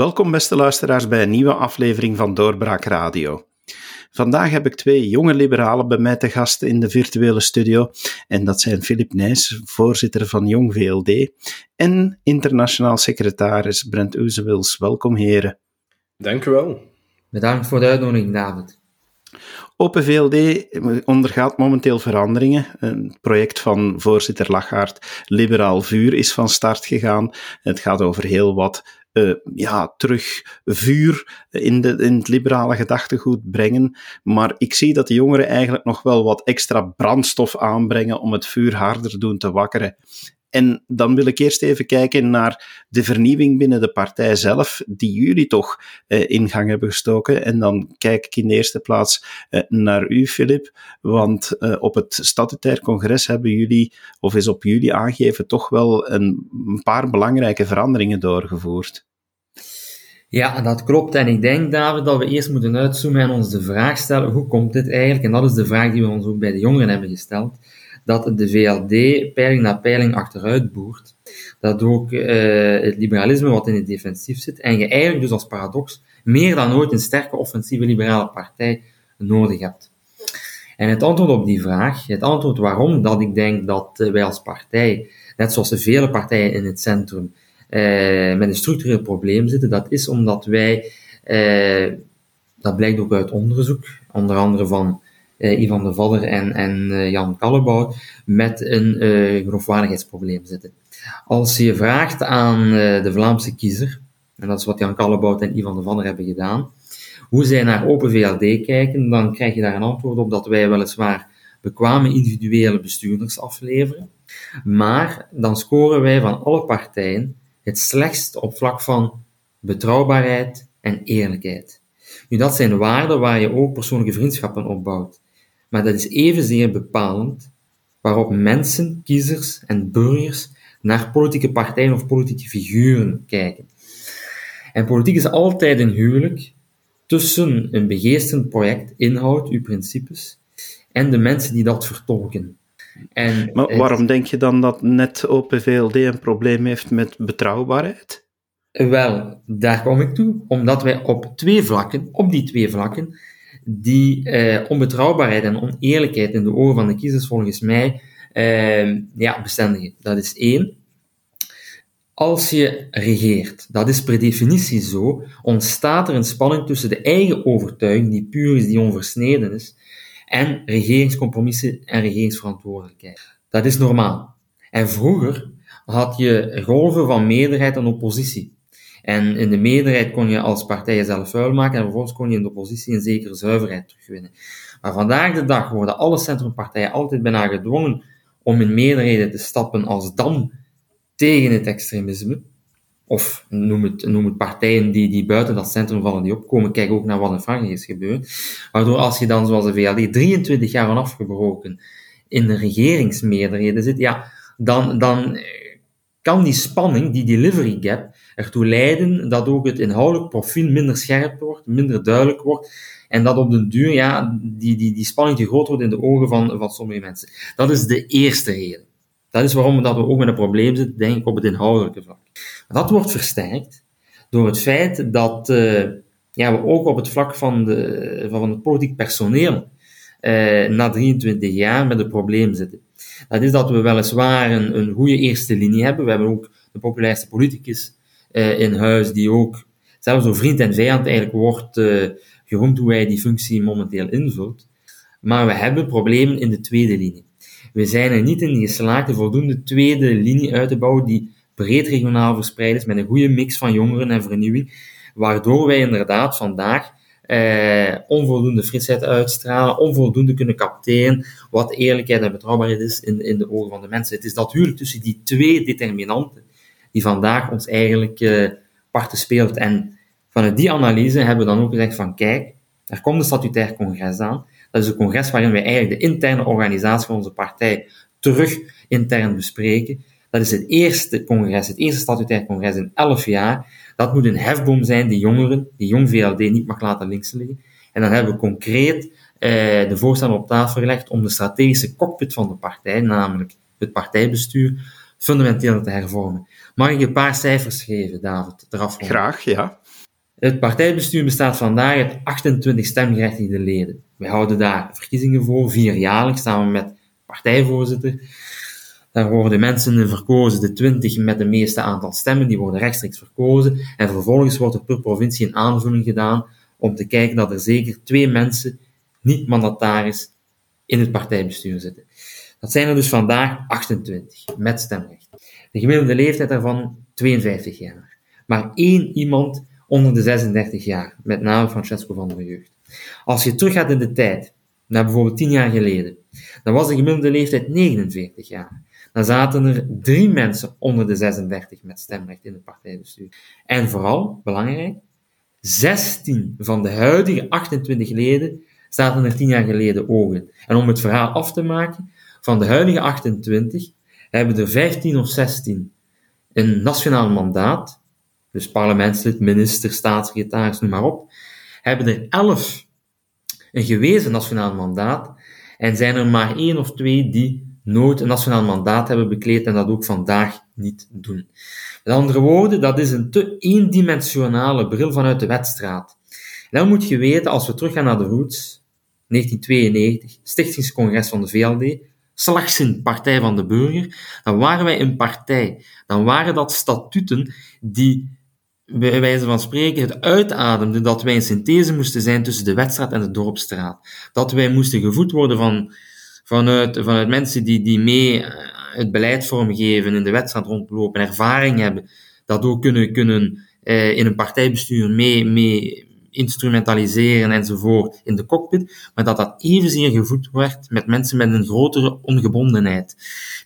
Welkom beste luisteraars bij een nieuwe aflevering van Doorbraak Radio. Vandaag heb ik twee jonge liberalen bij mij te gast in de virtuele studio. En dat zijn Filip Nijs, voorzitter van Jong VLD, en internationaal secretaris Brent Oezewils. Welkom heren. Dank u wel. Bedankt voor de uitnodiging, David. Open VLD ondergaat momenteel veranderingen. Een project van voorzitter Lachaert, Liberaal Vuur, is van start gegaan. Het gaat over heel wat uh, ja, terug vuur in, de, in het liberale gedachtegoed brengen. Maar ik zie dat de jongeren eigenlijk nog wel wat extra brandstof aanbrengen om het vuur harder doen te wakkeren. En dan wil ik eerst even kijken naar de vernieuwing binnen de partij zelf, die jullie toch eh, in gang hebben gestoken. En dan kijk ik in de eerste plaats eh, naar u, Filip, want op het statutair congres hebben jullie, of is op jullie aangegeven, toch wel een, een paar belangrijke veranderingen doorgevoerd. Ja, dat klopt. En ik denk, David, dat we eerst moeten uitzoomen en ons de vraag stellen, hoe komt dit eigenlijk? En dat is de vraag die we ons ook bij de jongeren hebben gesteld dat de VLD peiling na peiling achteruit boert. Dat ook uh, het liberalisme wat in het defensief zit. En je eigenlijk dus als paradox meer dan ooit een sterke offensieve liberale partij nodig hebt. En het antwoord op die vraag, het antwoord waarom dat ik denk dat eh, wij als partij, net zoals de vele partijen in het centrum, met een structureel probleem zitten, dat is omdat wij, uh, dat blijkt ook uit onderzoek, onder andere van uh, Ivan de Valler en, en uh, Jan Kallebout, met een uh, geloofwaardigheidsprobleem zitten. Als je vraagt aan de Vlaamse kiezer, en dat is wat Jan Kallebout en Ivan de Valler hebben gedaan, hoe zij naar Open VLD kijken, dan krijg je daar een antwoord op dat wij weliswaar bekwame individuele bestuurders afleveren, maar dan scoren wij van alle partijen het slechtst op vlak van betrouwbaarheid en eerlijkheid. Nu, dat zijn waarden waar je ook persoonlijke vriendschappen opbouwt maar dat is evenzeer bepalend waarop mensen, kiezers en burgers naar politieke partijen of politieke figuren kijken. En politiek is altijd een huwelijk tussen een begeesterend project, inhoud, uw principes, en de mensen die dat vertolken. En maar waarom denk je dan dat net Open VLD een probleem heeft met betrouwbaarheid? Wel, daar kom ik toe. Omdat wij op twee vlakken, op die twee vlakken, die eh, onbetrouwbaarheid en oneerlijkheid in de ogen van de kiezers volgens mij eh, ja, bestendigen. Dat is één. Als je regeert, dat is per definitie zo, ontstaat er een spanning tussen de eigen overtuiging, die puur is, die onversneden is, en regeringscompromissen en regeringsverantwoordelijkheid. Dat is normaal. En vroeger had je golven van meerderheid en oppositie. En in de meerderheid kon je als partij jezelf vuil maken en vervolgens kon je in de oppositie een zekere zuiverheid terugwinnen. Maar vandaag de dag worden alle centrumpartijen altijd bijna gedwongen om in meerderheden te stappen als dan tegen het extremisme. Of noem het, noem het partijen die, die buiten dat centrum vallen, die opkomen. Kijk ook naar wat in Frankrijk is gebeurd. Waardoor als je dan, zoals de VLD, 23 jaar afgebroken in de regeringsmeerderheden zit, ja, dan, dan kan die spanning, die delivery gap, ertoe leiden dat ook het inhoudelijk profiel minder scherp wordt, minder duidelijk wordt, en dat op den duur ja, die, die, die spanning te groot wordt in de ogen van, van sommige mensen. Dat is de eerste reden. Dat is waarom dat we ook met een probleem zitten, denk ik, op het inhoudelijke vlak. Dat wordt versterkt door het feit dat uh, ja, we ook op het vlak van, de, van het politiek personeel uh, na 23 jaar met een probleem zitten. Dat is dat we weliswaar een, een goede eerste linie hebben. We hebben ook de populairste politicus uh, in huis, die ook zelfs door vriend en vijand eigenlijk wordt uh, geroemd hoe hij die functie momenteel invult. Maar we hebben problemen in de tweede linie. We zijn er niet in geslaagd de voldoende tweede linie uit te bouwen die breed regionaal verspreid is, met een goede mix van jongeren en vernieuwing, waardoor wij inderdaad vandaag eh, onvoldoende frisheid uitstralen, onvoldoende kunnen capteren wat eerlijkheid en betrouwbaarheid is in, in de ogen van de mensen. Het is dat tussen die twee determinanten die vandaag ons eigenlijk uh, parten speelt. En vanuit die analyse hebben we dan ook gezegd van kijk, er komt een statutair congres aan. Dat is een congres waarin wij eigenlijk de interne organisatie van onze partij terug intern bespreken. Dat is het eerste congres, het eerste statutair congres in elf jaar. Dat moet een hefboom zijn die jongeren, die jong VLD niet mag laten links liggen. En dan hebben we concreet eh, de voorstellen op tafel gelegd om de strategische cockpit van de partij, namelijk het partijbestuur, fundamenteel te hervormen. Mag ik een paar cijfers geven, David? Eraf Graag, ja. Het partijbestuur bestaat vandaag uit 28 stemgerechtigde leden. Wij houden daar verkiezingen voor, vierjaarlijks, samen met partijvoorzitter. Daar worden mensen verkozen, de 20 met de meeste aantal stemmen, die worden rechtstreeks verkozen. En vervolgens wordt er per provincie een aanvulling gedaan om te kijken dat er zeker twee mensen niet mandataris in het partijbestuur zitten. Dat zijn er dus vandaag 28 met stemrecht. De gemiddelde leeftijd daarvan 52 jaar. Maar één iemand onder de 36 jaar, met name Francesco van der Jeugd. Als je teruggaat in de tijd, naar bijvoorbeeld 10 jaar geleden, dan was de gemiddelde leeftijd 49 jaar. Dan zaten er drie mensen onder de 36 met stemrecht in het partijbestuur. En vooral, belangrijk, 16 van de huidige 28 leden zaten er 10 jaar geleden ogen. En om het verhaal af te maken, van de huidige 28 hebben er 15 of 16 een nationaal mandaat, dus parlementslid, minister, staatssecretaris, noem maar op, hebben er 11 een gewezen nationaal mandaat en zijn er maar één of twee die nooit een nationaal mandaat hebben bekleed en dat ook vandaag niet doen. Met andere woorden, dat is een te eendimensionale bril vanuit de wedstraat. En dan moet je weten, als we teruggaan naar de roots, 1992, stichtingscongres van de VLD, slagzin Partij van de Burger, dan waren wij een partij. Dan waren dat statuten die bij wijze van spreken het uitademden dat wij een synthese moesten zijn tussen de wedstraat en de dorpstraat. Dat wij moesten gevoed worden van, vanuit, vanuit mensen die, die mee eh, het beleid vormgeven, in de wedstrijd rondlopen, ervaring hebben, dat ook kunnen, kunnen eh, in een partijbestuur mee, mee instrumentaliseren enzovoort in de cockpit, maar dat dat evenzeer gevoed werd met mensen met een grotere ongebondenheid.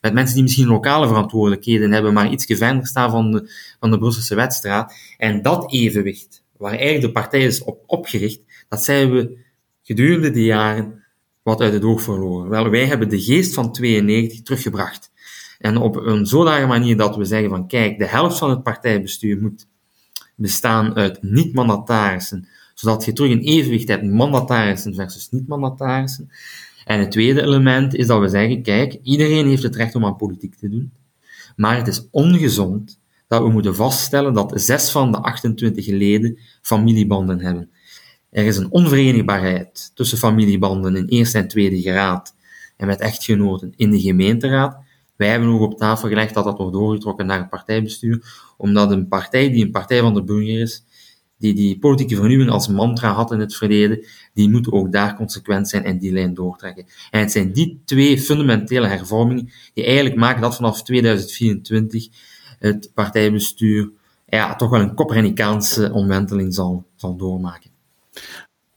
Met mensen die misschien lokale verantwoordelijkheden hebben, maar iets verder staan van de, van de Brusselse wedstraat. En dat evenwicht, waar eigenlijk de partij is op opgericht, dat zijn we gedurende de jaren wat uit het oog verloren. Wel, wij hebben de geest van 92 teruggebracht. En op een zodanige manier dat we zeggen van kijk, de helft van het partijbestuur moet bestaan uit niet-mandatarissen, zodat je terug een evenwicht hebt mandatarissen versus niet-mandatarissen. En het tweede element is dat we zeggen, kijk, iedereen heeft het recht om aan politiek te doen, maar het is ongezond dat we moeten vaststellen dat zes van de 28 leden familiebanden hebben. Er is een onverenigbaarheid tussen familiebanden in eerste en tweede graad en met echtgenoten in de gemeenteraad. Wij hebben ook op tafel gelegd dat dat wordt doorgetrokken naar het partijbestuur, omdat een partij die een partij van de burger is, die die politieke vernieuwing als mantra had in het verleden, die moet ook daar consequent zijn en die lijn doortrekken. En het zijn die twee fundamentele hervormingen die eigenlijk maken dat vanaf 2024 het partijbestuur ja, toch wel een Copernicaanse omwenteling zal, zal doormaken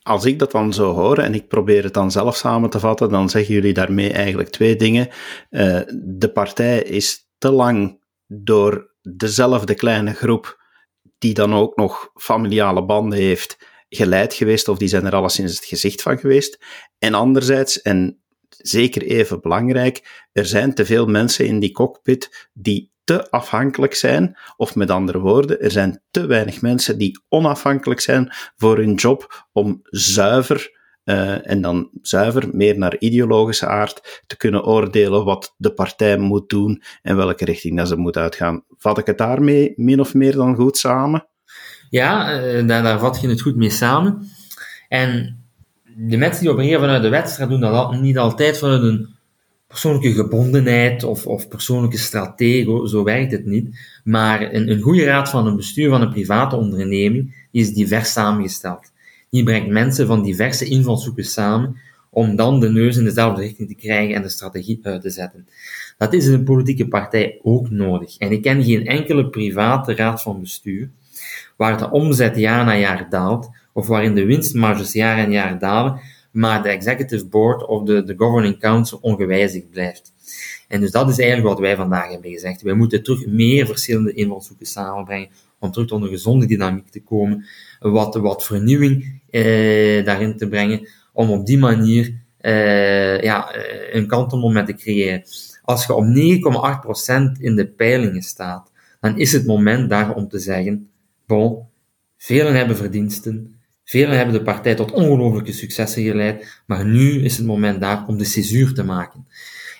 als ik dat dan zo hoor en ik probeer het dan zelf samen te vatten, dan zeggen jullie daarmee eigenlijk twee dingen. Uh, de partij is te lang door dezelfde kleine groep, die dan ook nog familiale banden heeft, geleid geweest, of die zijn er alleszins het gezicht van geweest. En anderzijds, en zeker even belangrijk, er zijn te veel mensen in die cockpit die te afhankelijk zijn, of met andere woorden, er zijn te weinig mensen die onafhankelijk zijn voor hun job om zuiver, uh, en dan zuiver meer naar ideologische aard, te kunnen oordelen wat de partij moet doen en welke richting dat ze moet uitgaan. Vat ik het daarmee min of meer dan goed samen? Ja, daar, daar vat je het goed mee samen. En de mensen die opereren vanuit de wedstrijd doen dat niet altijd vanuit een persoonlijke gebondenheid of, of persoonlijke stratego, zo werkt het niet. Maar een, een goede raad van een bestuur van een private onderneming is divers samengesteld. Die brengt mensen van diverse invalshoeken samen om dan de neus in dezelfde richting te krijgen en de strategie uit te zetten. Dat is in een politieke partij ook nodig. En ik ken geen enkele private raad van bestuur waar de omzet jaar na jaar daalt, of waarin de winstmarges jaar en jaar dalen, maar de executive board of de, de governing council ongewijzigd blijft. En dus dat is eigenlijk wat wij vandaag hebben gezegd. Wij moeten terug meer verschillende invalshoeken samenbrengen om terug tot een gezonde dynamiek te komen, wat, wat vernieuwing eh, daarin te brengen, om op die manier eh, ja, eh, een kantelmoment te creëren. Als je op 9,8% in de peilingen staat, dan is het moment daar om te zeggen, bon, velen hebben verdiensten, Velen hebben de partij tot ongelooflijke successen geleid, maar nu is het moment daar om de césuur te maken.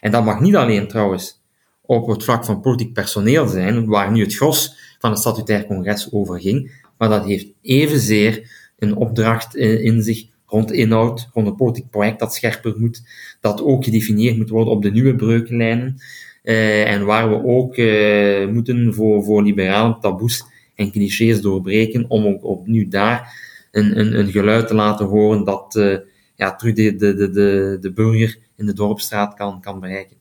En dat mag niet alleen trouwens op het vlak van politiek personeel zijn, waar nu het gros van het statutair congres over ging, maar dat heeft evenzeer een opdracht in zich rond inhoud, rond een politiek project dat scherper moet, dat ook gedefinieerd moet worden op de nieuwe breukenlijnen, uh, en waar we ook uh, moeten voor, voor liberale taboes en clichés doorbreken, om ook opnieuw daar een, een, een geluid te laten horen dat uh, ja, terug de, de, de, de burger in de dorpstraat kan, kan bereiken.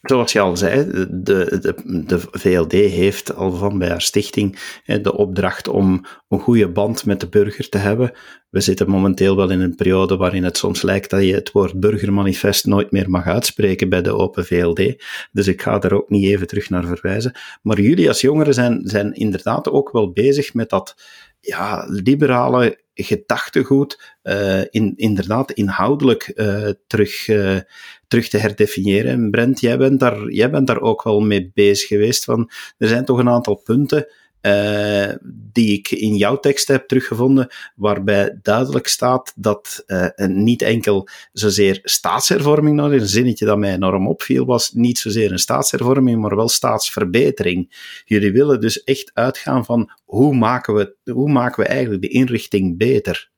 Zoals je al zei, de, de, de VLD heeft al van bij haar stichting de opdracht om een goede band met de burger te hebben. We zitten momenteel wel in een periode waarin het soms lijkt dat je het woord burgermanifest nooit meer mag uitspreken bij de Open VLD. Dus ik ga daar ook niet even terug naar verwijzen. Maar jullie als jongeren zijn, zijn inderdaad ook wel bezig met dat ja, liberale gedachtegoed uh, in, inderdaad inhoudelijk uh, terug, uh, terug te herdefiniëren. En Brent, jij bent, daar, jij bent daar ook wel mee bezig geweest. Van, er zijn toch een aantal punten uh, die ik in jouw tekst heb teruggevonden, waarbij duidelijk staat dat uh, niet enkel zozeer staatshervorming nodig is. Een zinnetje dat mij enorm opviel was niet zozeer een staatshervorming, maar wel staatsverbetering. Jullie willen dus echt uitgaan van hoe maken we, hoe maken we eigenlijk de inrichting beter?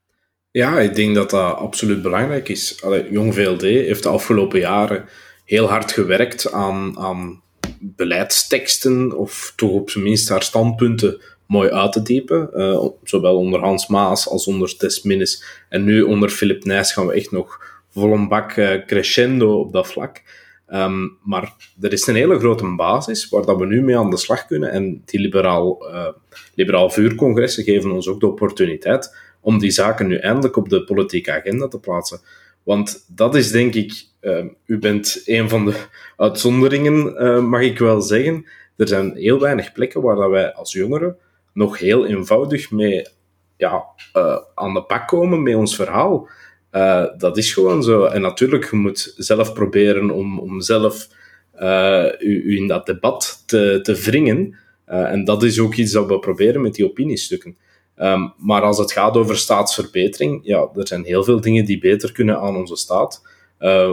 Ja, ik denk dat dat absoluut belangrijk is. Jong VLD heeft de afgelopen jaren heel hard gewerkt aan, aan beleidsteksten, of toch op zijn minst haar standpunten, mooi uit te diepen. Uh, zowel onder Hans Maas als onder Tess Minnes. En nu onder Philip Nijs gaan we echt nog vol een bak uh, crescendo op dat vlak. Um, maar er is een hele grote basis waar dat we nu mee aan de slag kunnen. En die liberaal, uh, liberaal vuurcongressen geven ons ook de opportuniteit om die zaken nu eindelijk op de politieke agenda te plaatsen. Want dat is denk ik, uh, u bent een van de uitzonderingen, uh, mag ik wel zeggen. Er zijn heel weinig plekken waar dat wij als jongeren nog heel eenvoudig mee ja, uh, aan de pak komen met ons verhaal. dat is gewoon zo. En natuurlijk, je moet zelf proberen om, om zelf u, u, in dat debat te, te wringen. en dat is ook iets dat we proberen met die opiniestukken. Um, maar als het gaat over staatsverbetering, ja, er zijn heel veel dingen die beter kunnen aan onze staat. Uh,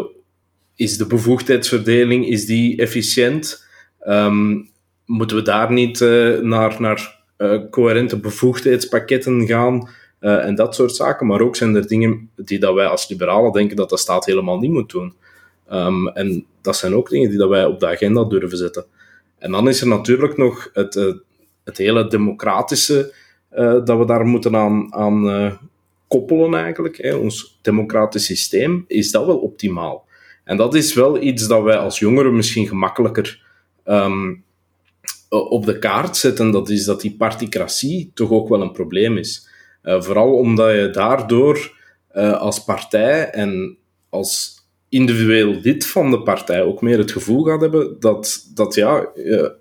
is de bevoegdheidsverdeling is die efficiënt? Um, moeten we daar niet uh, naar, naar uh, coherente bevoegdheidspakketten gaan en dat soort zaken? Maar ook zijn er dingen die dat wij als liberalen denken dat de staat helemaal niet moet doen. Um, en dat zijn ook dingen die dat wij op de agenda durven zetten. En dan is er natuurlijk nog het, het hele democratische dat we daar moeten aan, aan uh, koppelen eigenlijk. Hè. Ons democratisch systeem, is dat wel optimaal? En dat is wel iets dat wij als jongeren misschien gemakkelijker um, op de kaart zetten. Dat is dat die particratie toch ook wel een probleem is. Uh, vooral omdat je daardoor als partij en als individueel lid van de partij ook meer het gevoel gaat hebben dat, dat ja, je,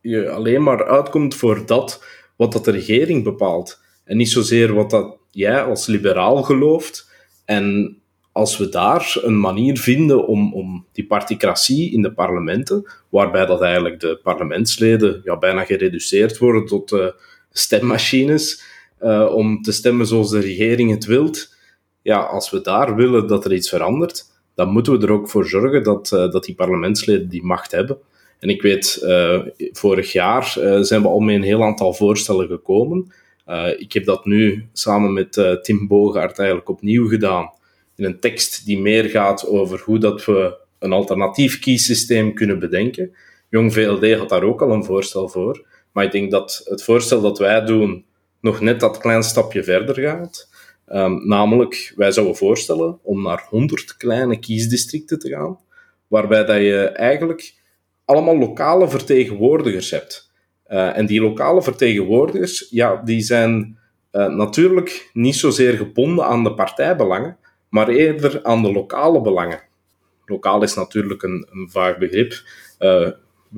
je alleen maar uitkomt voor dat wat dat de regering bepaalt. En niet zozeer wat dat jij als liberaal gelooft. En als we daar een manier vinden om, om die particratie in de parlementen, waarbij dat eigenlijk de parlementsleden ja, bijna gereduceerd worden tot uh, stemmachines, uh, om te stemmen zoals de regering het wilt. Ja, als we daar willen dat er iets verandert, dan moeten we er ook voor zorgen dat, uh, dat die parlementsleden die macht hebben. En ik weet, uh, vorig jaar uh, zijn we al met een heel aantal voorstellen gekomen. Uh, ik heb dat nu samen met Tim Bogaert eigenlijk opnieuw gedaan. In een tekst die meer gaat over hoe dat we een alternatief kiessysteem kunnen bedenken. Jong VLD had daar ook al een voorstel voor. Maar ik denk dat het voorstel dat wij doen nog net dat klein stapje verder gaat. Um, namelijk, wij zouden voorstellen om naar 100 kleine kiesdistricten te gaan, waarbij dat je eigenlijk allemaal lokale vertegenwoordigers hebt. Uh, en die lokale vertegenwoordigers, ja, die zijn uh, natuurlijk niet zozeer gebonden aan de partijbelangen, maar eerder aan de lokale belangen. Lokaal is natuurlijk een, vaag begrip. Uh,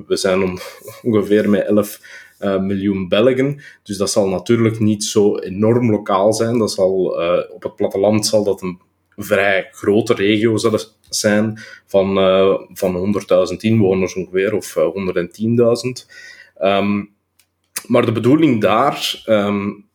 we zijn om, ongeveer met 11 miljoen Belgen, dus dat zal natuurlijk niet zo enorm lokaal zijn. Dat zal, op het platteland zal dat een vrij grote regio zijn van, uh, van 100.000 inwoners ongeveer, of uh, eh, 110.000. Um, maar de bedoeling daar um,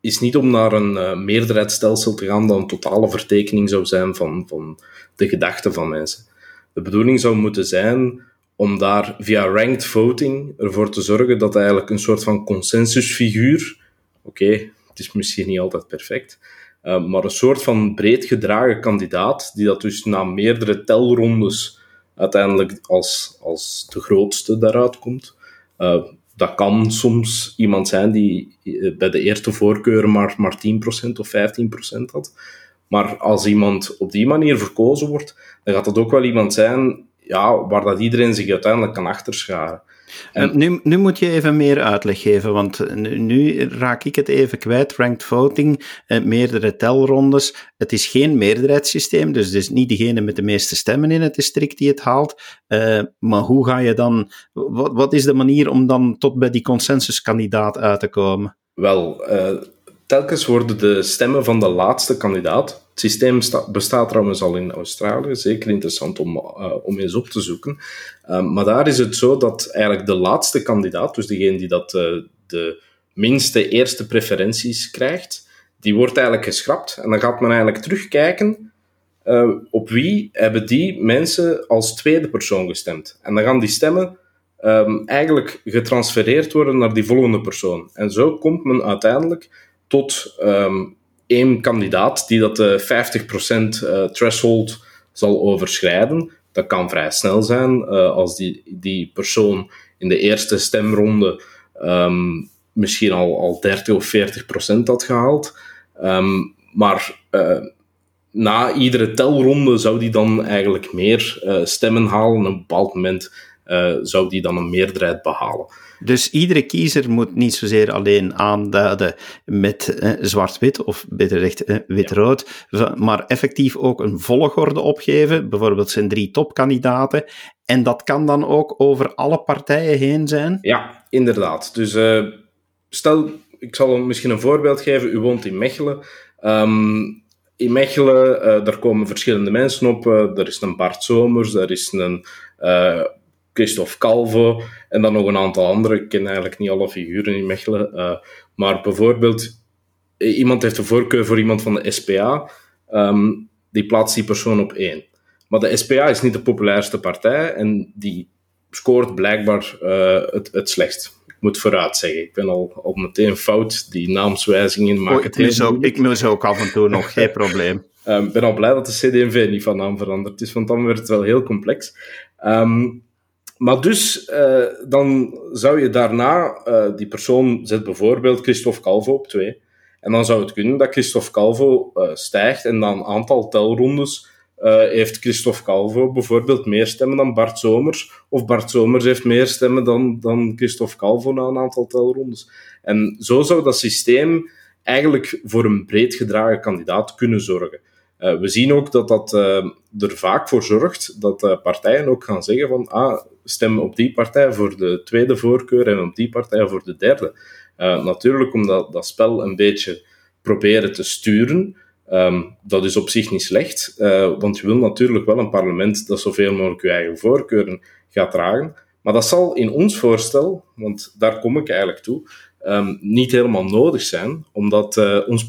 is niet om naar een uh, meerderheidsstelsel te gaan dat een totale vertekening zou zijn van, van de gedachten van mensen. De bedoeling zou moeten zijn om daar via ranked voting ervoor te zorgen dat eigenlijk een soort van consensusfiguur, oké, het is misschien niet altijd perfect, uh, maar een soort van breed gedragen kandidaat, die dat dus na meerdere telrondes uiteindelijk als, als de grootste daaruit komt. Uh, dat kan soms iemand zijn die eh, bij de eerste voorkeur maar, maar 10% of 15% had. Maar als iemand op die manier verkozen wordt, dan gaat dat ook wel iemand zijn ja, waar dat iedereen zich uiteindelijk kan achterscharen. En nu, nu moet je even meer uitleg geven, want nu, raak ik het even kwijt. Ranked voting, eh, meerdere telrondes. Het is geen meerderheidssysteem, dus het is niet degene met de meeste stemmen in het district die het haalt. Uh, maar hoe ga je dan, wat, wat is de manier om dan tot bij die consensuskandidaat uit te komen? Wel, uh, telkens worden de stemmen van de laatste kandidaat het systeem bestaat trouwens al in Australië, zeker interessant om, uh, om eens op te zoeken. Uh, maar daar is het zo dat eigenlijk de laatste kandidaat, dus degene die dat, uh, de minste eerste preferenties krijgt, die wordt eigenlijk geschrapt. En dan gaat men eigenlijk terugkijken op wie hebben die mensen als tweede persoon gestemd. En dan gaan die stemmen um, eigenlijk getransfereerd worden naar die volgende persoon. En zo komt men uiteindelijk tot um, één kandidaat die dat de 50% uh, threshold zal overschrijden. Dat kan vrij snel zijn uh, als die, die persoon in de eerste stemronde um, misschien al, al 30 of 40% had gehaald. Um, maar na iedere telronde zou die dan eigenlijk meer stemmen halen. Op een bepaald moment zou die dan een meerderheid behalen. Dus iedere kiezer moet niet zozeer alleen aanduiden met eh, zwart-wit, of beter gezegd eh, wit-rood, maar effectief ook een volgorde opgeven. Bijvoorbeeld zijn drie topkandidaten. En dat kan dan ook over alle partijen heen zijn? Ja, inderdaad. Dus uh, stel, ik zal misschien een voorbeeld geven. U woont in Mechelen. Um, in Mechelen, uh, daar komen verschillende mensen op. Uh, er is een Bart Somers, er is een uh, Christophe Calvo en dan nog een aantal andere. Ik ken eigenlijk niet alle figuren in Mechelen. Uh, maar bijvoorbeeld, eh, iemand heeft een voorkeur voor iemand van de SPA. Um, ehm, die plaatst die persoon op één. Maar de SPA is niet de populairste partij en die scoort blijkbaar uh, het, het slechtst. Ik moet vooruit zeggen. Ik ben al, al meteen fout. Die naamswijzigingen maken oh, het mis ook, Ik mis ook af en toe nog, geen probleem. Ik um, ben al blij dat de CD&V niet van naam veranderd is, want dan werd het wel heel complex. Um, maar dus, uh, dan zou je daarna, uh, die persoon zet bijvoorbeeld Christophe Calvo op 2. En dan zou het kunnen dat Christophe Calvo uh, stijgt en dan een aantal telrondes heeft Christophe Calvo bijvoorbeeld meer stemmen dan Bart Somers. Of Bart Somers heeft meer stemmen dan, dan Christophe Calvo na een aantal telrondes. En zo zou dat systeem eigenlijk voor een breed gedragen kandidaat kunnen zorgen. Uh, we zien ook dat dat uh, er vaak voor zorgt dat uh, partijen ook gaan zeggen van ah, stem op die partij voor de tweede voorkeur en op die partij voor de derde. natuurlijk omdat dat spel een beetje proberen te sturen. Um, dat is op zich niet slecht, want je wil natuurlijk wel een parlement dat zoveel mogelijk je eigen voorkeuren gaat dragen. Maar dat zal in ons voorstel, want daar kom ik eigenlijk toe, um, niet helemaal nodig zijn, omdat ons,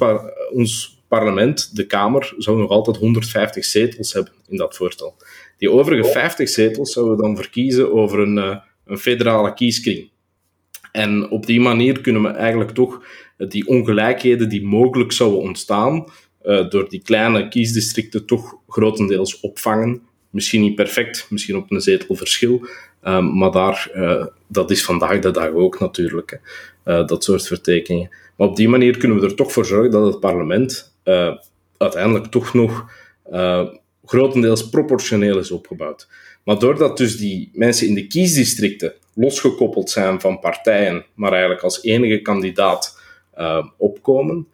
ons parlement, de Kamer, zou nog altijd 150 zetels hebben in dat voorstel. Die overige 50 zetels zouden we dan verkiezen over een, uh, een federale kieskring. En op die manier kunnen we eigenlijk toch die ongelijkheden die mogelijk zouden ontstaan, uh, door die kleine kiesdistricten toch grotendeels opvangen. Misschien niet perfect, misschien op een zetelverschil, um, maar daar, uh, dat is vandaag de dag ook natuurlijk, hè, dat soort vertekeningen. Maar op die manier kunnen we er toch voor zorgen dat het parlement uh, uiteindelijk toch nog uh, grotendeels proportioneel is opgebouwd. Maar doordat dus die mensen in de kiesdistricten losgekoppeld zijn van partijen, maar eigenlijk als enige kandidaat uh, opkomen,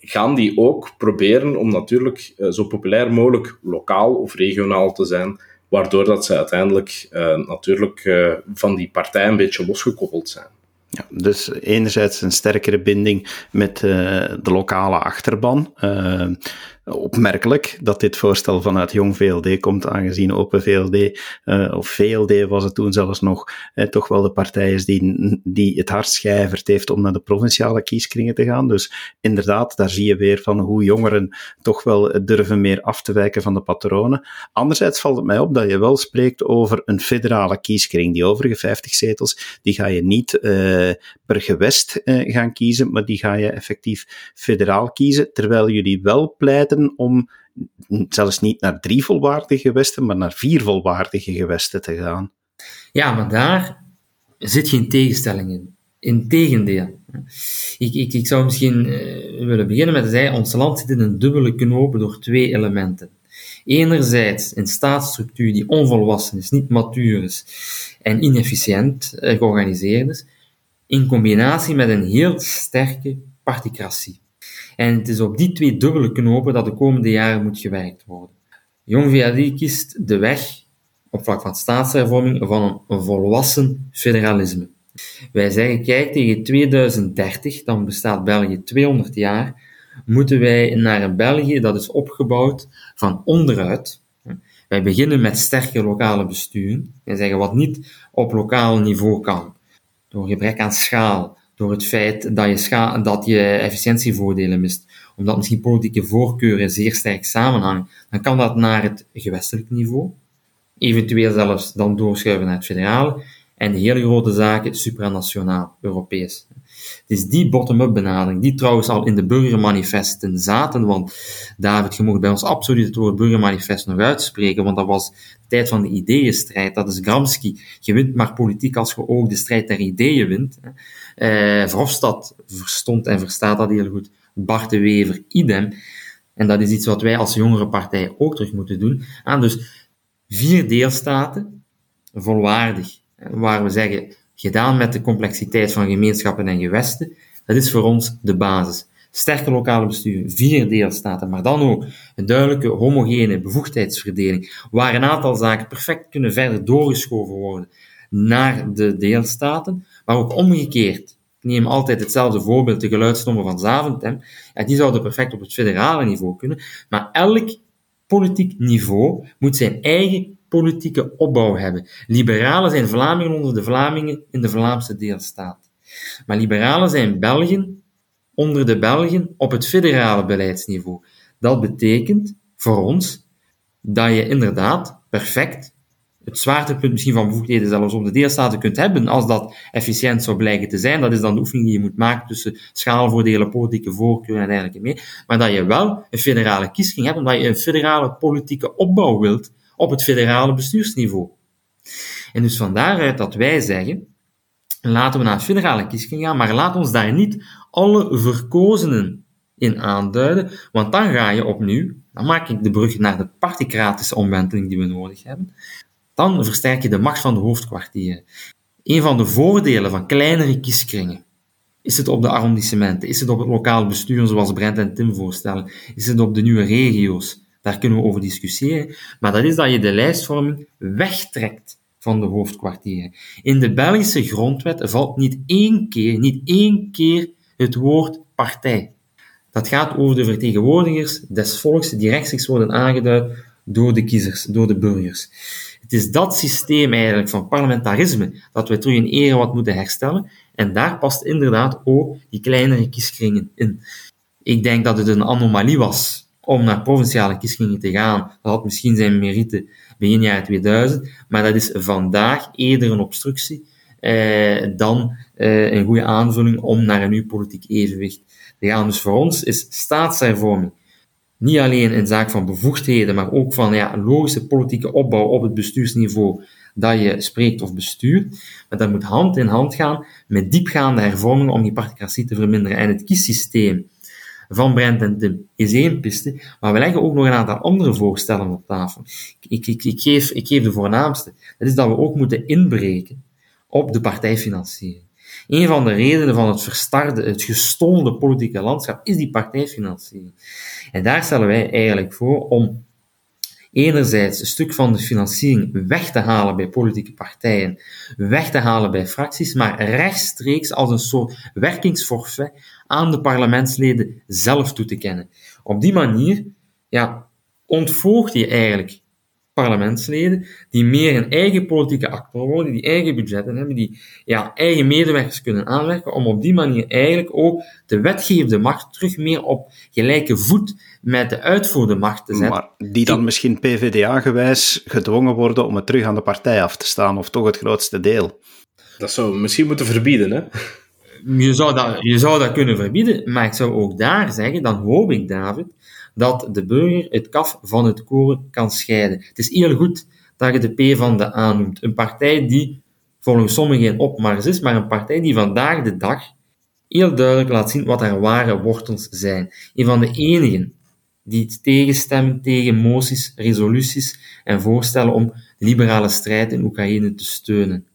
gaan die ook proberen om natuurlijk zo populair mogelijk lokaal of regionaal te zijn, waardoor dat ze uiteindelijk natuurlijk van die partij een beetje losgekoppeld zijn. Ja, dus enerzijds een sterkere binding met uh, de lokale achterban. Uh, opmerkelijk dat dit voorstel vanuit Jong VLD komt, aangezien Open VLD, uh, of VLD was het toen zelfs nog, eh, toch wel de partij is die, die het hardst geijverd heeft om naar de provinciale kieskringen te gaan. Dus inderdaad, daar zie je weer van hoe jongeren toch wel durven meer af te wijken van de patronen. Anderzijds valt het mij op dat je wel spreekt over een federale kieskring. Die overige 50 zetels, die ga je niet uh, per gewest gaan kiezen, maar die ga je effectief federaal kiezen, terwijl jullie wel pleiten om zelfs niet naar drie volwaardige gewesten, maar naar vier volwaardige gewesten te gaan. Ja, maar daar zit geen tegenstelling in. Integendeel. Ik, ik, ik zou misschien uh, willen beginnen met te zeggen, ons land zit in een dubbele knoop door twee elementen. Enerzijds een staatsstructuur die onvolwassen is, niet matuur is en inefficiënt uh, georganiseerd is, in combinatie met een heel sterke particratie. En het is op die twee dubbele knopen dat de komende jaren moet gewerkt worden. Jong VLD kiest de weg op vlak van staatshervorming van een volwassen federalisme. Wij zeggen, kijk, tegen 2030, dan bestaat België 200 jaar, moeten wij naar een België dat is opgebouwd van onderuit. Wij beginnen met sterke lokale besturen. Wij zeggen wat niet op lokaal niveau kan. Door gebrek aan schaal, door het feit dat je, scha dat je efficiëntievoordelen mist, omdat misschien politieke voorkeuren zeer sterk samenhangen, dan kan dat naar het gewestelijk niveau, eventueel zelfs dan doorschuiven naar het federale, en hele grote zaken supranationaal, Europees. Het is die bottom-up benadering, die trouwens al in de burgermanifesten zaten, want David, je mocht bij ons absoluut het woord burgermanifest nog uitspreken, want dat was de tijd van de ideeënstrijd, dat is Gramsci. Je wint maar politiek als je ook de strijd der ideeën wint. Eh, Verhofstadt verstond en verstaat dat heel goed. Bart de Wever, idem. En dat is iets wat wij als jongere partij ook terug moeten doen. Ah, dus vier deelstaten, volwaardig, waar we zeggen, gedaan met de complexiteit van gemeenschappen en gewesten, dat is voor ons de basis. Sterke lokale bestuur, vier deelstaten, maar dan ook een duidelijke homogene bevoegdheidsverdeling, waar een aantal zaken perfect kunnen verder doorgeschoven worden naar de deelstaten, maar ook omgekeerd. Ik neem altijd hetzelfde voorbeeld, de geluidsnommer van Zaventem. Die zouden perfect op het federale niveau kunnen, maar elk politiek niveau moet zijn eigen politieke opbouw hebben. Liberalen zijn Vlamingen onder de Vlamingen in de Vlaamse deelstaat. Maar liberalen zijn Belgen onder de Belgen op het federale beleidsniveau. Dat betekent voor ons dat je inderdaad perfect het zwaartepunt misschien van bevoegdheden zelfs op de deelstaten kunt hebben, als dat efficiënt zou blijken te zijn. Dat is dan de oefening die je moet maken tussen schaalvoordelen, politieke voorkeuren en dergelijke mee. Maar dat je wel een federale kiesking hebt, omdat je een federale politieke opbouw wilt op het federale bestuursniveau. En dus van daaruit dat wij zeggen, laten we naar het federale kiesking gaan, maar laat ons daar niet alle verkozenen in aanduiden, want dan ga je opnieuw, dan maak ik de brug naar de particratische omwenteling die we nodig hebben, dan versterk je de macht van de hoofdkwartieren. Een van de voordelen van kleinere kieskringen is het op de arrondissementen, is het op het lokaal bestuur zoals Brent en Tim voorstellen, is het op de nieuwe regio's, daar kunnen we over discussiëren, maar dat is dat je de lijstvorming wegtrekt van de hoofdkwartieren. In de Belgische grondwet valt niet één keer, niet één keer het woord partij. Dat gaat over de vertegenwoordigers des volks die rechtstreeks worden aangeduid door de kiezers, door de burgers. Het is dat systeem eigenlijk van parlementarisme dat we terug in ere wat moeten herstellen. En daar past inderdaad ook die kleinere kieskringen in. Ik denk dat het een anomalie was om naar provinciale kieskringen te gaan. Dat had misschien zijn merite begin jaren 2000, maar dat is vandaag eerder een obstructie eh, dan eh, een goede aanvulling om naar een nieuw politiek evenwicht te gaan. Dus voor ons is staatshervorming niet alleen in zaak van bevoegdheden, maar ook van ja, een logische politieke opbouw op het bestuursniveau dat je spreekt of bestuurt. Maar dat moet hand in hand gaan met diepgaande hervormingen om die particratie te verminderen. En het kiessysteem van Brent en Tim is één piste, maar we leggen ook nog een aantal andere voorstellen op tafel. Ik, ik, ik, geef, ik geef de voornaamste. Dat is dat we ook moeten inbreken op de partijfinanciering. Een van de redenen van het verstarde, het gestolde politieke landschap is die partijfinanciering. En daar stellen wij eigenlijk voor om enerzijds een stuk van de financiering weg te halen bij politieke partijen, weg te halen bij fracties, maar rechtstreeks als een soort werkingsforfait aan de parlementsleden zelf toe te kennen. Op die manier ja, ontvolgt je eigenlijk parlementsleden die meer een eigen politieke actor worden, die eigen budgetten hebben, die ja, eigen medewerkers kunnen aanwerken, om op die manier eigenlijk ook de wetgevende macht terug meer op gelijke voet met de uitvoerende macht te zetten. Maar die dan misschien PvdA-gewijs gedwongen worden om het terug aan de partij af te staan, of toch het grootste deel. Dat zou we misschien moeten verbieden, hè? Je zou, dat, je zou dat kunnen verbieden, maar ik zou ook daar zeggen, dan hoop ik, David, dat de burger het kaf van het koren kan scheiden. Het is heel goed dat je de P van de A noemt. Een partij die volgens sommigen geen opmars is, maar een partij die vandaag de dag heel duidelijk laat zien wat haar ware wortels zijn. Een van de enigen die tegenstemmen tegen moties, resoluties en voorstellen om liberale strijd in Oekraïne te steunen.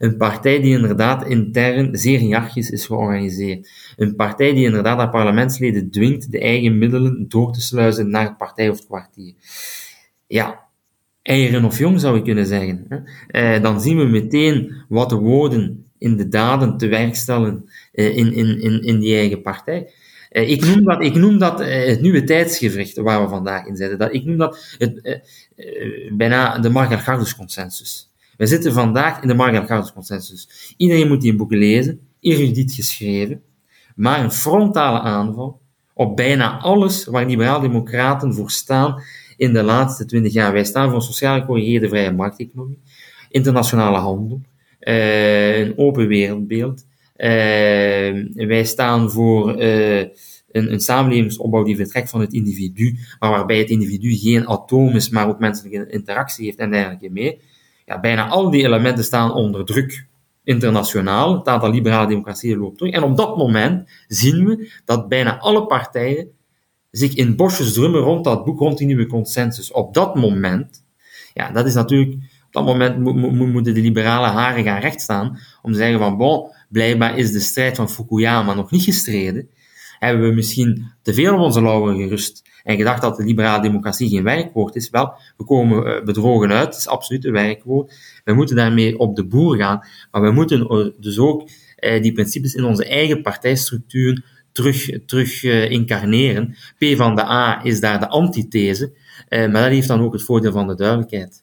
Een partij die inderdaad intern zeer hiërarchisch is georganiseerd. Een partij die inderdaad haar parlementsleden dwingt de eigen middelen door te sluizen naar het partijhoofdkwartier. Ja, eieren of jong zou ik kunnen zeggen. Eh, dan zien we meteen wat de woorden in de daden te werk stellen eh, in, in, in, in die eigen partij. Eh, ik noem dat, ik noem dat het nieuwe tijdsgevricht waar we vandaag in zitten. Dat, ik noem dat het, bijna de Margaret consensus. We zitten vandaag in de Margaret consensus. Iedereen moet die boeken lezen, erudiet geschreven, maar een frontale aanval op bijna alles waar liberaal-democraten voor staan in de laatste twintig jaar. Wij staan voor een sociaal gecorrigeerde vrije markteconomie, internationale handel, uh, een open wereldbeeld. Uh, wij staan voor uh, een, een samenlevingsopbouw die vertrekt van het individu, maar waarbij het individu geen atoom is, maar ook menselijke interactie heeft en dergelijke meer ja, bijna al die elementen staan onder druk internationaal. Het aantal liberale democratieën loopt terug. En op dat moment zien we dat bijna alle partijen zich in bosjes drummen rond dat boek, rond die nieuwe consensus. Op dat moment, ja, dat is natuurlijk, op dat moment moeten de liberale haren gaan rechtstaan om te zeggen van, bon, blijkbaar is de strijd van Fukuyama nog niet gestreden. Hebben we misschien te veel op onze lauwen gerust en gedacht dat de liberale democratie geen werkwoord is. Wel, we komen eh, bedrogen uit, het is absoluut een werkwoord. We moeten daarmee op de boer gaan, maar we moeten dus ook eh, die principes in onze eigen partijstructuur terug, terug uh, incarneren. P van de A is daar de antithese, maar dat heeft dan ook het voordeel van de duidelijkheid.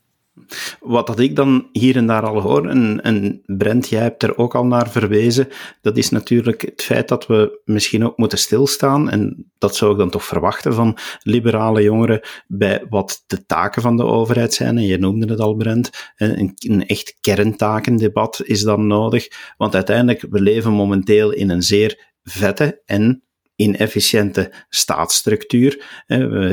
Wat dat ik dan hier en daar al hoor, en, en Brent, jij hebt er ook al naar verwezen, dat is natuurlijk het feit dat we misschien ook moeten stilstaan, en dat zou ik dan toch verwachten van liberale jongeren, bij wat de taken van de overheid zijn, en je noemde het al, Brent, een, een echt kerntakendebat is dan nodig, want uiteindelijk, we leven momenteel in een zeer vette en inefficiënte staatsstructuur.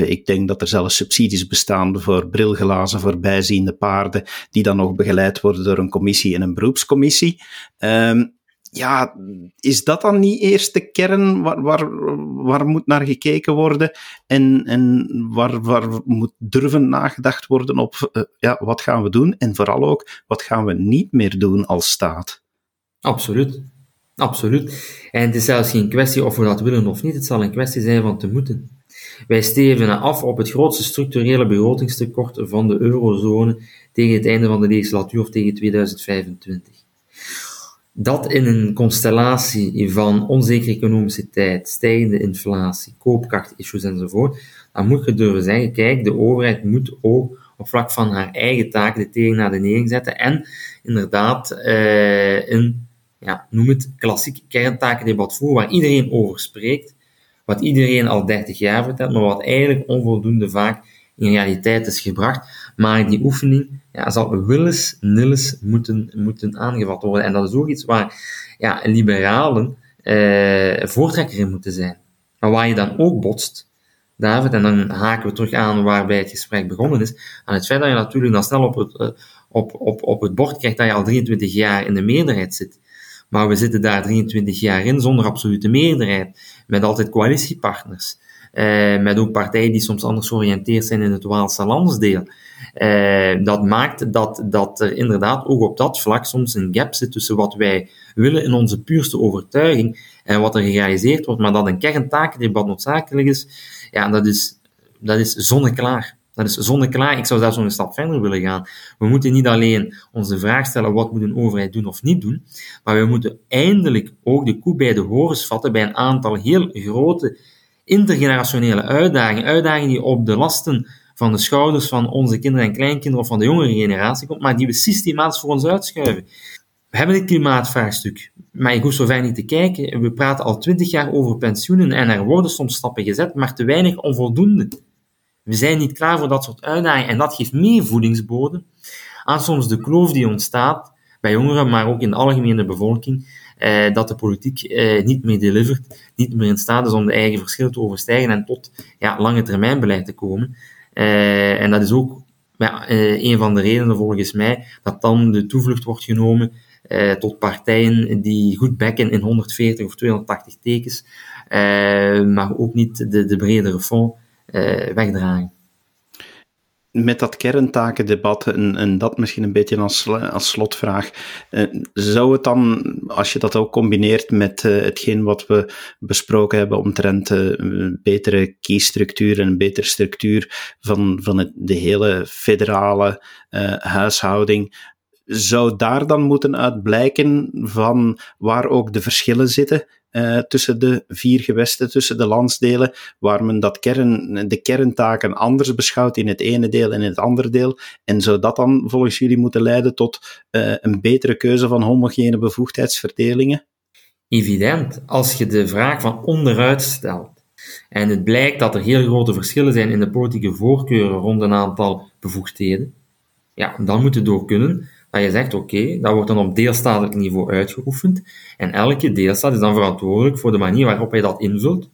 Ik denk dat er zelfs subsidies bestaan voor brilglazen voor bijziende paarden, die dan nog begeleid worden door een commissie en een beroepscommissie. Ehm, ja, is dat dan niet eerst de kern waar, waar, waar moet naar gekeken worden en, en waar, waar moet durven nagedacht worden op uh, ja, wat gaan we doen en vooral ook wat gaan we niet meer doen als staat? Absoluut. Absoluut. En het is zelfs geen kwestie of we dat willen of niet, het zal een kwestie zijn van te moeten. Wij steven af op het grootste structurele begrotingstekort van de eurozone tegen het einde van de legislatuur of tegen 2025. Dat in een constellatie van onzekere economische tijd, stijgende inflatie, koopkrachtissues enzovoort, dan moet je durven zeggen, kijk, de overheid moet ook op vlak van haar eigen taken de tegen naar de nering zetten en inderdaad eh, een ja, noem het klassiek kerntakendebat voor, waar iedereen over spreekt, wat iedereen al 30 jaar vertelt, maar wat eigenlijk onvoldoende vaak in realiteit is gebracht. Maar die oefening ja, zal willens, nillens moeten, moeten aangevat worden. En dat is ook iets waar ja, liberalen eh, voortrekker in moeten zijn. Maar waar je dan ook botst, David, en dan haken we terug aan waarbij het gesprek begonnen is, aan het feit dat je natuurlijk dan snel op het, eh, op, op, op het bord krijgt dat je al 23 jaar in de meerderheid zit. Maar we zitten daar 23 jaar in zonder absolute meerderheid, met altijd coalitiepartners. Uh, met ook partijen die soms anders georiënteerd zijn in het Waalse landsdeel. Uh, dat maakt dat, dat er inderdaad ook op dat vlak soms een gap zit tussen wat wij willen in onze puurste overtuiging en wat er gerealiseerd wordt, maar dat een kerntakendebat noodzakelijk is, ja, dat is, dat is zonneklaar. Dat is zonneklaar. Ik zou zelfs nog een stap verder willen gaan. We moeten niet alleen onze vraag stellen wat moet een overheid doen of niet doen, maar we moeten eindelijk ook de koe bij de horens vatten bij een aantal heel grote intergenerationele uitdagingen, uitdagingen die op de lasten van de schouders van onze kinderen en kleinkinderen of van de jongere generatie komt, maar die we systematisch voor ons uitschuiven. We hebben het klimaatvraagstuk, maar ik hoef zo ver niet te kijken. We praten al twintig jaar over pensioenen en er worden soms stappen gezet, maar te weinig onvoldoende. We zijn niet klaar voor dat soort uitdagingen en dat geeft meer voedingsbodem aan soms de kloof die ontstaat bij jongeren, maar ook in de algemene bevolking, eh, dat de politiek eh, niet meer delivert, niet meer in staat is om de eigen verschillen te overstijgen en tot ja, lange termijn beleid te komen. Eh, en dat is ook ja, eh, een van de redenen volgens mij dat dan de toevlucht wordt genomen eh, tot partijen die goed bekken in 140 of 280 tekens, eh, maar ook niet de, de bredere fond wegdragen. Met dat kerntakendebat, en, dat misschien een beetje als, als slotvraag, eh, zou het dan, als je dat ook combineert met uh, hetgeen wat we besproken hebben omtrent een betere kiesstructuur en een betere structuur van, van het, de hele federale huishouding, zou daar dan moeten uit blijken van waar ook de verschillen zitten uh, tussen de vier gewesten, tussen de landsdelen, waar men dat kern, de kerntaken anders beschouwt in het ene deel en in het andere deel. En zou dat dan volgens jullie moeten leiden tot uh, een betere keuze van homogene bevoegdheidsverdelingen? Evident. Als je de vraag van onderuit stelt en het blijkt dat er heel grote verschillen zijn in de politieke voorkeuren rond een aantal bevoegdheden, ja, dan moet het door kunnen dat je zegt, oké, dat wordt dan op deelstatelijk niveau uitgeoefend en elke deelstaat is dan verantwoordelijk voor de manier waarop hij dat invult.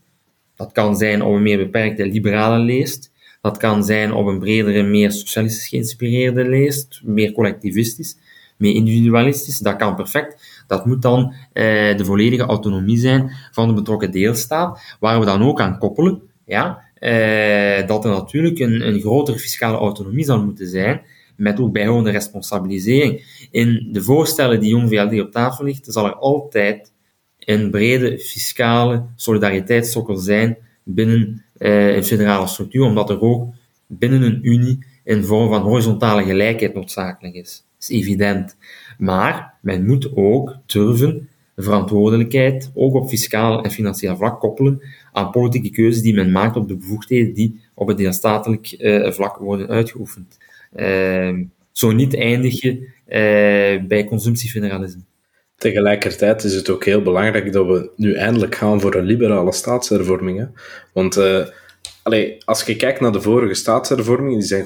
Dat kan zijn op een meer beperkte liberale leest, dat kan zijn op een bredere, meer socialistisch geïnspireerde leest, meer collectivistisch, meer individualistisch, dat kan perfect. Dat moet dan eh, de volledige autonomie zijn van de betrokken deelstaat, waar we dan ook aan koppelen, ja, eh, dat er natuurlijk een, een grotere fiscale autonomie zal moeten zijn, met ook bijhorende responsabilisering. In de voorstellen die Jong VLD op tafel ligt, zal er altijd een brede fiscale solidariteitssokkel zijn binnen eh, een federale structuur, omdat er ook binnen een unie een vorm van horizontale gelijkheid noodzakelijk is. Dat is evident. Maar men moet ook durven verantwoordelijkheid, ook op fiscaal en financieel vlak, koppelen aan politieke keuzes die men maakt op de bevoegdheden die op het deelstatelijk uh, vlak worden uitgeoefend. Ehm, zo niet eindig je eh, bij consumptiefederalisme. Tegelijkertijd is het ook heel belangrijk dat we nu eindelijk gaan voor een liberale staatshervorming. Want uh, als je kijkt naar de vorige staatshervormingen, die zijn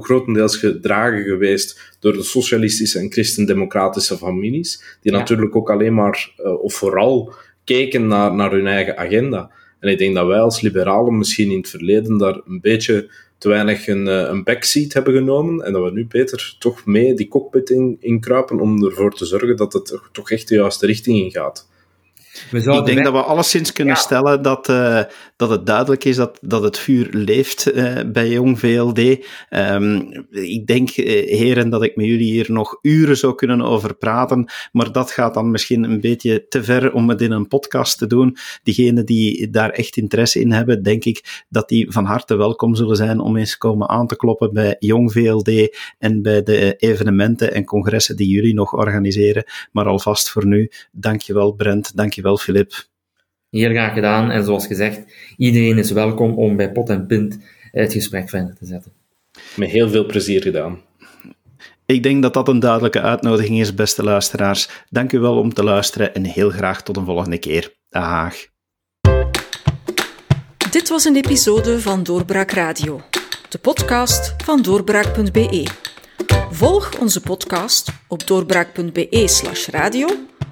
grotendeels gedragen geweest door de socialistische en christendemocratische families, die natuurlijk ook alleen maar, uh, of vooral, keken naar, naar hun eigen agenda. En ik denk dat wij als liberalen misschien in het verleden daar een beetje te weinig een, eh, een backseat hebben genomen en dat we nu beter toch mee die cockpit in, om ervoor te zorgen dat het toch echt de juiste richting in gaat. Ik denk dat we alleszins kunnen stellen dat, uh, dat het duidelijk is dat, dat het vuur leeft uh, bij Jong VLD. Um, ehm, ik denk, uh, heren, dat ik met jullie hier nog uren zou kunnen over praten, maar dat gaat dan misschien een beetje te ver om het in een podcast te doen. Diegenen die daar echt interesse in hebben, denk ik dat die van harte welkom zullen zijn om eens komen aan te kloppen bij Jong VLD en bij de evenementen en congressen die jullie nog organiseren. Maar alvast voor nu, dankjewel Brent, dankjewel Dankjewel, Filip. Heel graag gedaan. En zoals gezegd, iedereen is welkom om bij Pot en Pint het gesprek verder te zetten. Met heel veel plezier gedaan. Ik denk dat dat een duidelijke uitnodiging is, beste luisteraars. Dank u wel om te luisteren en heel graag tot een volgende keer. Dag. Dit was een episode van Doorbraak Radio, de podcast van doorbraak.be. Volg onze podcast op doorbraak.be/radio